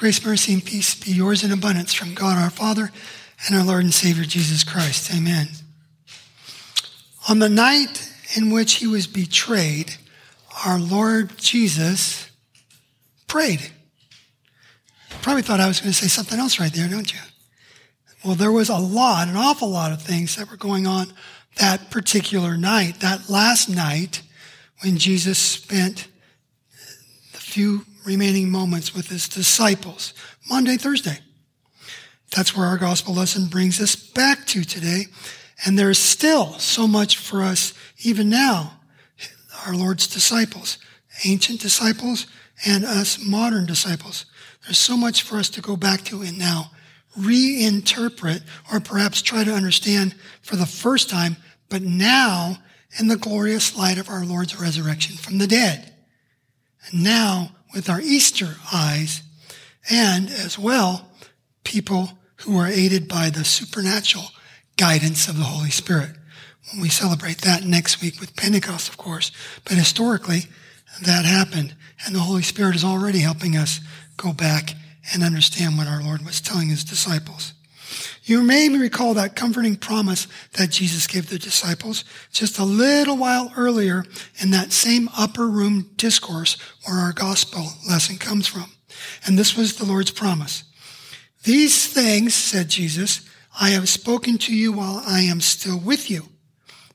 Grace, mercy, and peace be yours in abundance from God our Father and our Lord and Savior Jesus Christ. Amen. On the night in which he was betrayed, our Lord Jesus prayed. Probably thought I was going to say something else right there, don't you? Well, there was a lot, an awful lot of things that were going on that particular night, that last night when Jesus spent the few remaining moments with his disciples, Maundy, Thursday. That's where our gospel lesson brings us back to today. And there's still so much for us, even now, our Lord's disciples, ancient disciples, and us modern disciples. There's so much for us to go back to and now reinterpret or perhaps try to understand for the first time, but now in the glorious light of our Lord's resurrection from the dead. And now with our Easter eyes, and as well, people who are aided by the supernatural guidance of the Holy Spirit. When we celebrate that next week with Pentecost, of course, but historically, that happened, and the Holy Spirit is already helping us go back and understand what our Lord was telling his disciples. You may recall that comforting promise that Jesus gave the disciples just a little while earlier in that same upper room discourse where our gospel lesson comes from. And this was the Lord's promise. These things, said Jesus, I have spoken to you while I am still with you.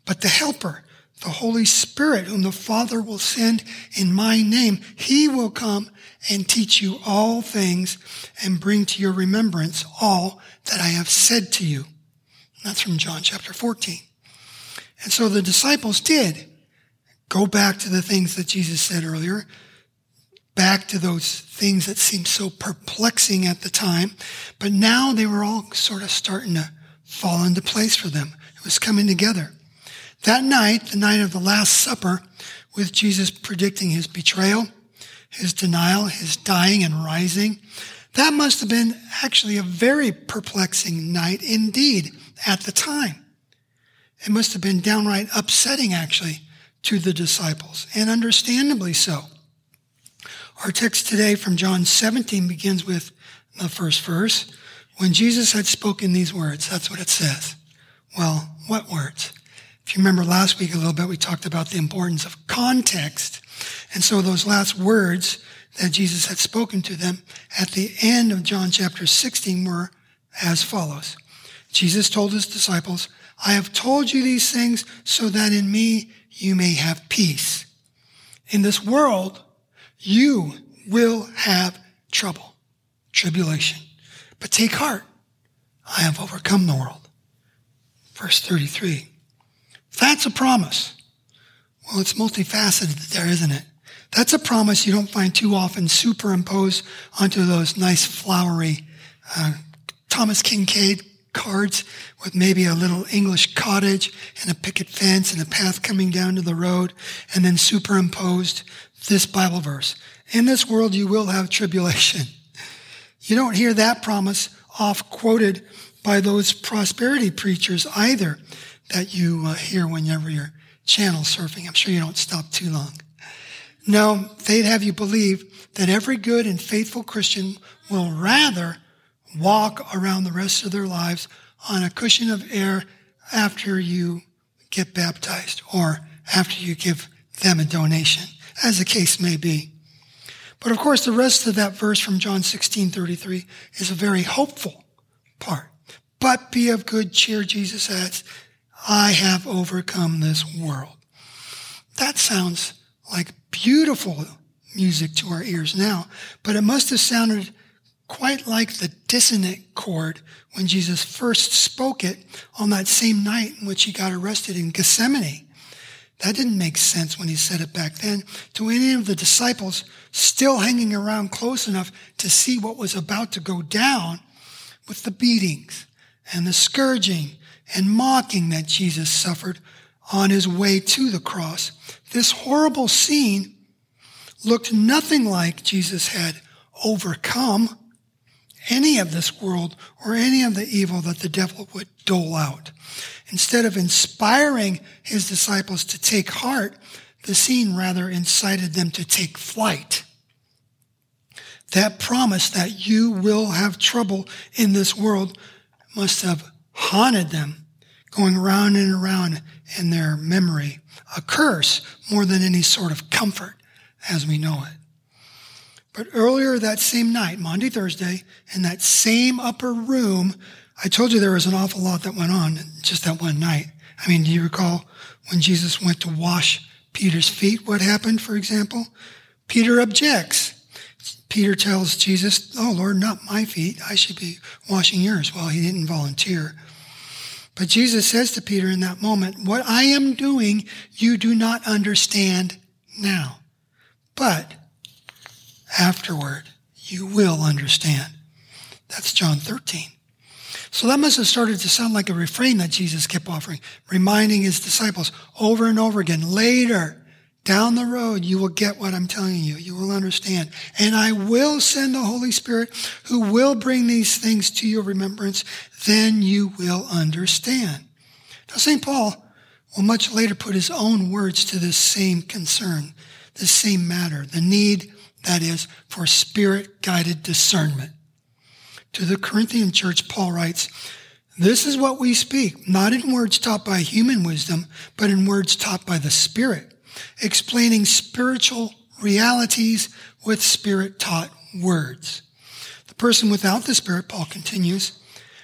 But the helper, the Holy Spirit, whom the Father will send in my name, he will come and teach you all things and bring to your remembrance all that I have said to you. That's from John chapter 14. And so the disciples did go back to the things that Jesus said earlier, back to those things that seemed so perplexing at the time, but now they were all sort of starting to fall into place for them. It was coming together. That night, the night of the Last Supper, with Jesus predicting his betrayal, his denial, his dying and rising, that must have been actually a very perplexing night indeed at the time. It must have been downright upsetting, actually, to the disciples, and understandably so. Our text today from John 17 begins with the first verse. When Jesus had spoken these words, that's what it says. Well, what words? If you remember last week a little bit, we talked about the importance of context. And so those last words that Jesus had spoken to them at the end of John chapter 16 were as follows. Jesus told his disciples, I have told you these things so that in me you may have peace. In this world, you will have trouble, tribulation. But take heart. I have overcome the world. Verse 33. That's a promise. Well, it's multifaceted there, isn't it? That's a promise you don't find too often superimposed onto those nice flowery uh, Thomas Kinkade cards with maybe a little English cottage and a picket fence and a path coming down to the road, and then superimposed this Bible verse. In this world you will have tribulation. You don't hear that promise off quoted by those prosperity preachers either that you uh, hear whenever you're channel surfing. I'm sure you don't stop too long. No, they'd have you believe that every good and faithful Christian will rather walk around the rest of their lives on a cushion of air after you get baptized or after you give them a donation, as the case may be. But of course, the rest of that verse from John 16, 33 is a very hopeful part. But be of good cheer, Jesus adds, I have overcome this world. That sounds like beautiful music to our ears now, but it must have sounded quite like the dissonant chord when Jesus first spoke it on that same night in which he got arrested in Gethsemane. That didn't make sense when he said it back then to any of the disciples still hanging around close enough to see what was about to go down with the beatings and the scourging and mocking that Jesus suffered on his way to the cross. This horrible scene looked nothing like Jesus had overcome any of this world or any of the evil that the devil would dole out. Instead of inspiring his disciples to take heart, the scene rather incited them to take flight. that promise that you will have trouble in this world must have haunted them, going around and around in their memory. A curse more than any sort of comfort as we know it. But earlier that same night, Maundy, Thursday, in that same upper room, I told you there was an awful lot that went on just that one night. I mean, do you recall when Jesus went to wash Peter's feet? What happened, for example? Peter objects. Peter tells Jesus, Oh Lord, not my feet. I should be washing yours. Well, he didn't volunteer. But Jesus says to Peter in that moment, What I am doing, you do not understand now. But afterward, you will understand. That's John 13. So that must have started to sound like a refrain that Jesus kept offering, reminding his disciples over and over again. Later, down the road, you will get what I'm telling you. You will understand. And I will send the Holy Spirit who will bring these things to your remembrance. Then you will understand. Now, St. Paul will much later put his own words to this same concern, this same matter, the need, that is, for spirit guided discernment. To the Corinthian church, Paul writes, This is what we speak, not in words taught by human wisdom, but in words taught by the Spirit explaining spiritual realities with spirit taught words. The person without the Spirit, Paul continues,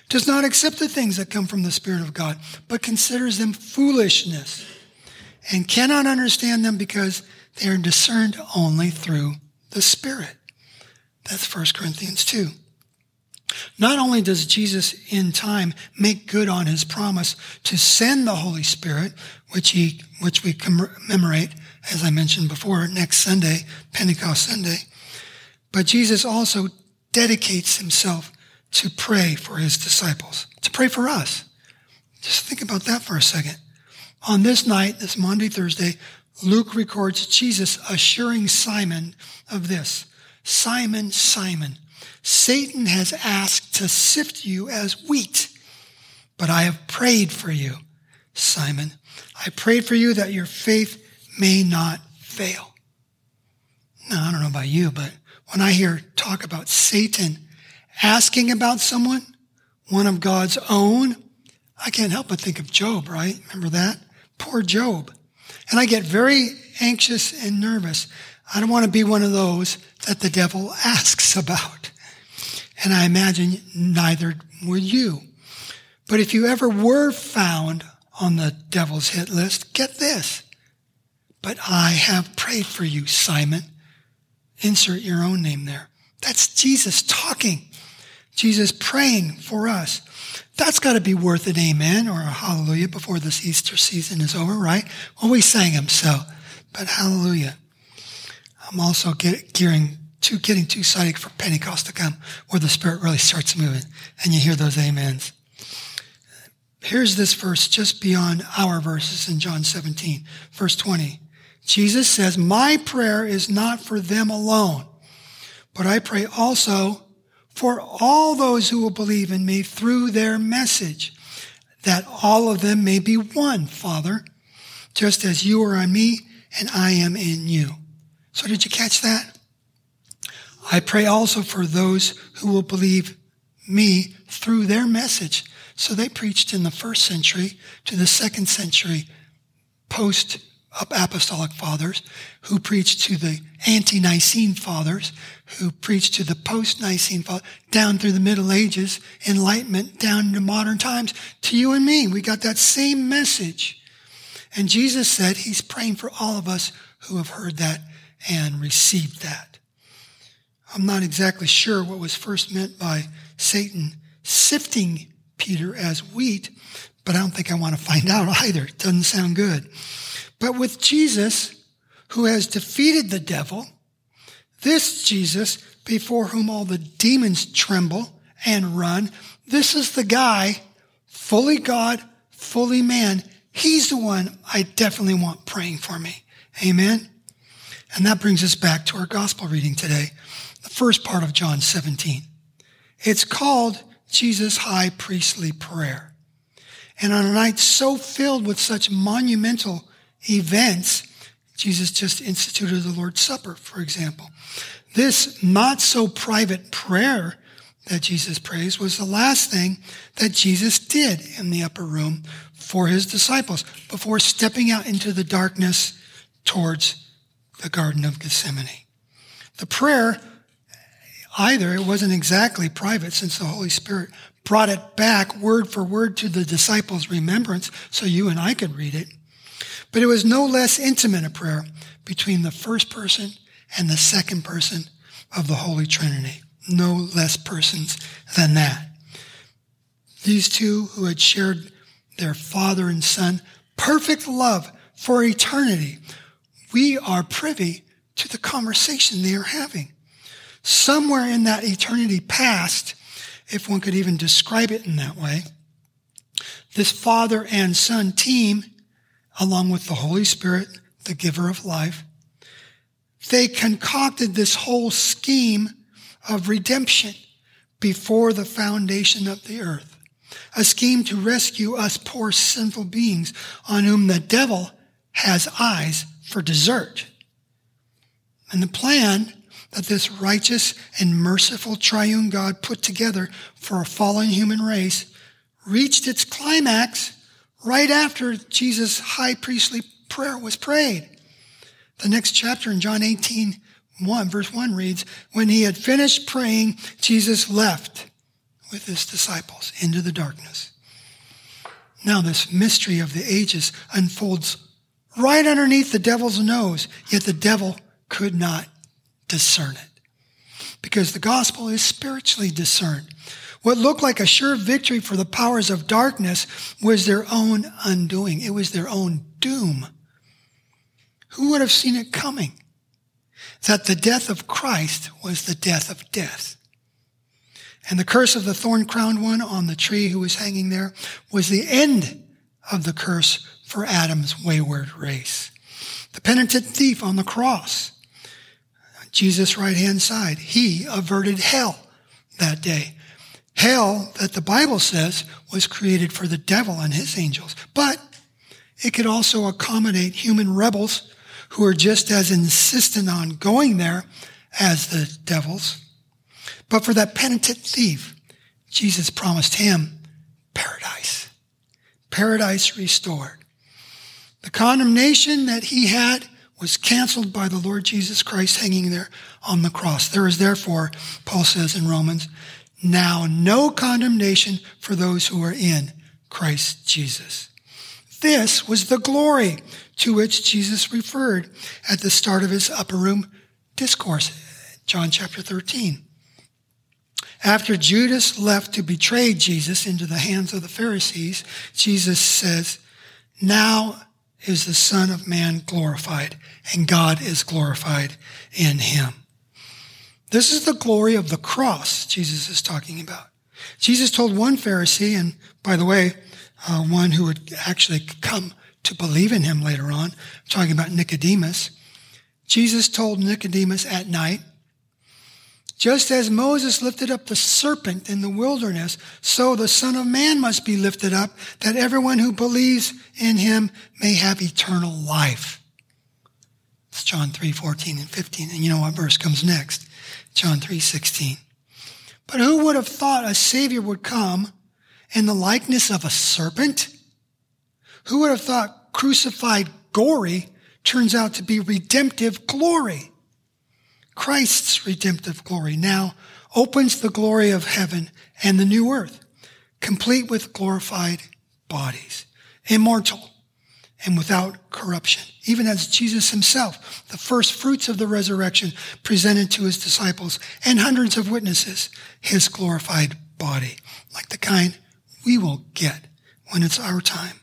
does not accept the things that come from the Spirit of God, but considers them foolishness and cannot understand them because they are discerned only through the Spirit. That's 1 Corinthians 2. Not only does Jesus in time make good on his promise to send the Holy Spirit, which he, which we commemorate, as I mentioned before, next Sunday, Pentecost Sunday, but Jesus also dedicates himself to pray for his disciples, to pray for us. Just think about that for a second. On this night, this Maundy, Thursday, Luke records Jesus assuring Simon of this. Simon, Simon, Satan has asked to sift you as wheat, but I have prayed for you, Simon. I prayed for you that your faith may not fail. Now, I don't know about you, but when I hear talk about Satan asking about someone, one of God's own, I can't help but think of Job, right? Remember that? Poor Job. And I get very anxious and nervous. I don't want to be one of those that the devil asks about. And I imagine neither would you. But if you ever were found on the devil's hit list, get this. But I have prayed for you, Simon. Insert your own name there. That's Jesus talking. Jesus praying for us. That's got to be worth an amen or a hallelujah before this Easter season is over, right? Well, we sang them so, but hallelujah. I'm also get, gearing too getting too excited for Pentecost to come, where the Spirit really starts moving, and you hear those amens. Here's this verse just beyond our verses in John 17, verse 20. Jesus says, My prayer is not for them alone, but I pray also for all those who will believe in me through their message, that all of them may be one, Father, just as you are in me and I am in you. So did you catch that? I pray also for those who will believe me through their message. So they preached in the first century to the second century post apostolic fathers who preached to the ante-Nicene fathers who preached to the post-Nicene fathers down through the Middle Ages, Enlightenment, down into modern times to you and me. We got that same message. And Jesus said he's praying for all of us who have heard that and received that. I'm not exactly sure what was first meant by Satan sifting Peter as wheat, but I don't think I want to find out either. It doesn't sound good. But with Jesus, who has defeated the devil, this Jesus, before whom all the demons tremble and run, this is the guy, fully God, fully man. He's the one I definitely want praying for me. Amen. And that brings us back to our gospel reading today the first part of John 17. It's called Jesus' high priestly prayer. And on a night so filled with such monumental events, Jesus just instituted the Lord's Supper, for example. This not so private prayer that Jesus prays was the last thing that Jesus did in the upper room for his disciples before stepping out into the darkness towards the Garden of Gethsemane. The prayer, either it wasn't exactly private since the Holy Spirit brought it back word for word to the disciples' remembrance so you and I could read it, but it was no less intimate a prayer between the first person and the second person of the Holy Trinity. No less persons than that. These two who had shared their father and son perfect love for eternity. We are privy to the conversation they are having. Somewhere in that eternity past, if one could even describe it in that way, this father and son team, along with the Holy Spirit, the giver of life, they concocted this whole scheme of redemption before the foundation of the earth. A scheme to rescue us poor sinful beings on whom the devil has eyes for dessert. And the plan that this righteous and merciful triune God put together for a fallen human race reached its climax right after Jesus' high priestly prayer was prayed. The next chapter in John 18, 1, verse 1 reads, When he had finished praying, Jesus left with his disciples into the darkness. Now, this mystery of the ages unfolds right underneath the devil's nose, yet the devil could not discern it. Because the gospel is spiritually discerned. What looked like a sure victory for the powers of darkness was their own undoing. It was their own doom. Who would have seen it coming? That the death of Christ was the death of death. And the curse of the thorn crowned one on the tree who was hanging there was the end of the curse for Adam's wayward race. The penitent thief on the cross, Jesus' right hand side, he averted hell that day. Hell that the Bible says was created for the devil and his angels, but it could also accommodate human rebels who are just as insistent on going there as the devils. But for that penitent thief, Jesus promised him paradise. Paradise restored. The condemnation that he had was canceled by the Lord Jesus Christ hanging there on the cross. There is therefore, Paul says in Romans, now no condemnation for those who are in Christ Jesus. This was the glory to which Jesus referred at the start of his upper room discourse, John chapter 13. After Judas left to betray Jesus into the hands of the Pharisees, Jesus says, Now is the Son of Man glorified, and God is glorified in him. This is the glory of the cross Jesus is talking about. Jesus told one Pharisee, and by the way, uh, one who would actually come to believe in him later on, talking about Nicodemus. Jesus told Nicodemus at night, just as Moses lifted up the serpent in the wilderness, so the Son of Man must be lifted up, that everyone who believes in him may have eternal life. It's John 3, 14 and 15. And you know what verse comes next? John 3, 16. But who would have thought a Savior would come in the likeness of a serpent? Who would have thought crucified gory turns out to be redemptive glory? Christ's redemptive glory now opens the glory of heaven and the new earth, complete with glorified bodies, immortal and without corruption. Even as Jesus himself, the first fruits of the resurrection, presented to his disciples and hundreds of witnesses his glorified body, like the kind we will get when it's our time.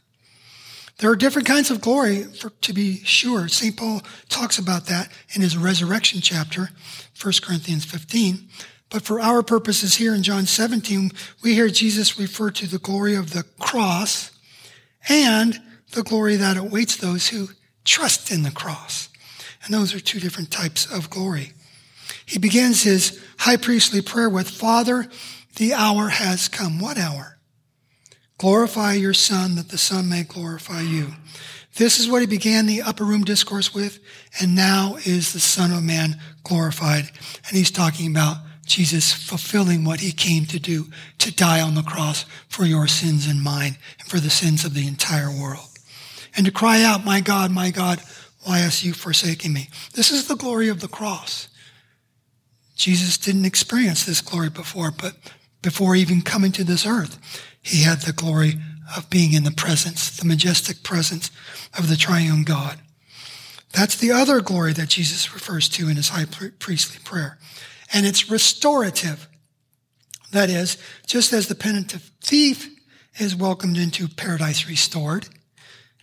There are different kinds of glory, for, to be sure. St. Paul talks about that in his resurrection chapter, 1 Corinthians 15. But for our purposes here in John 17, we hear Jesus refer to the glory of the cross and the glory that awaits those who trust in the cross. And those are two different types of glory. He begins his high priestly prayer with, Father, the hour has come. What hour? Glorify your Son that the Son may glorify you. This is what he began the upper room discourse with, and now is the Son of Man glorified. And he's talking about Jesus fulfilling what he came to do, to die on the cross for your sins and mine, and for the sins of the entire world. And to cry out, My God, my God, why hast you forsaken me? This is the glory of the cross. Jesus didn't experience this glory before, but before even coming to this earth, he had the glory of being in the presence, the majestic presence of the triune God. That's the other glory that Jesus refers to in his high priestly prayer. And it's restorative. That is, just as the penitent thief is welcomed into paradise restored,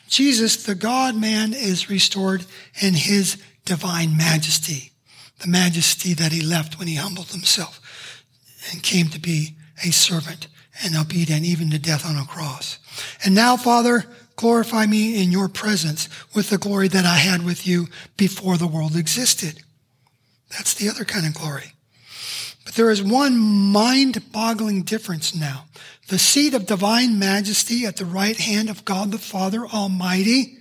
Jesus, the God man, is restored in his divine majesty, the majesty that he left when he humbled himself and came to be a servant and obedient even to death on a cross. And now, Father, glorify me in your presence with the glory that I had with you before the world existed. That's the other kind of glory. But there is one mind boggling difference now. The seat of divine majesty at the right hand of God the Father Almighty,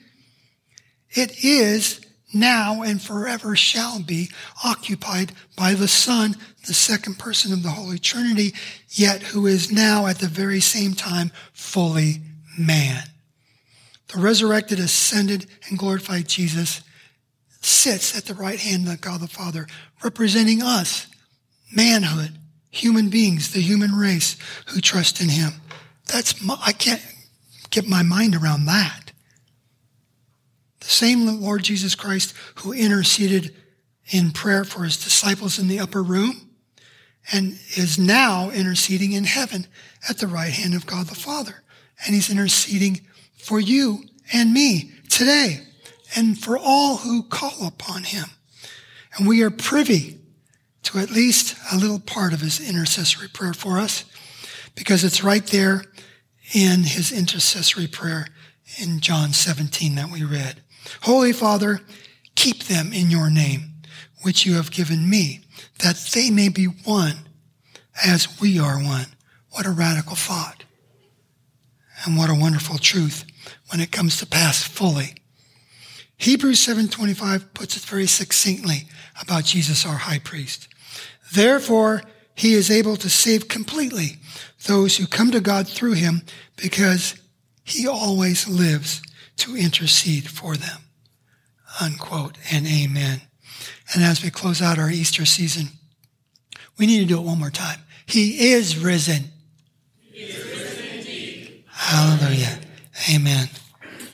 it is now and forever shall be occupied by the Son, the second person of the Holy Trinity, yet who is now at the very same time fully man. The resurrected, ascended, and glorified Jesus sits at the right hand of God the Father, representing us, manhood, human beings, the human race who trust in him. That's my, I can't get my mind around that. The same Lord Jesus Christ who interceded in prayer for his disciples in the upper room and is now interceding in heaven at the right hand of God the Father. And he's interceding for you and me today and for all who call upon him. And we are privy to at least a little part of his intercessory prayer for us because it's right there in his intercessory prayer in John 17 that we read. Holy Father, keep them in your name, which you have given me, that they may be one as we are one. What a radical thought. And what a wonderful truth when it comes to pass fully. Hebrews 7:25 puts it very succinctly about Jesus our high priest. Therefore, he is able to save completely those who come to God through him because he always lives to intercede for them. Unquote and amen. And as we close out our Easter season, we need to do it one more time. He is risen. He is risen indeed. Hallelujah. Amen.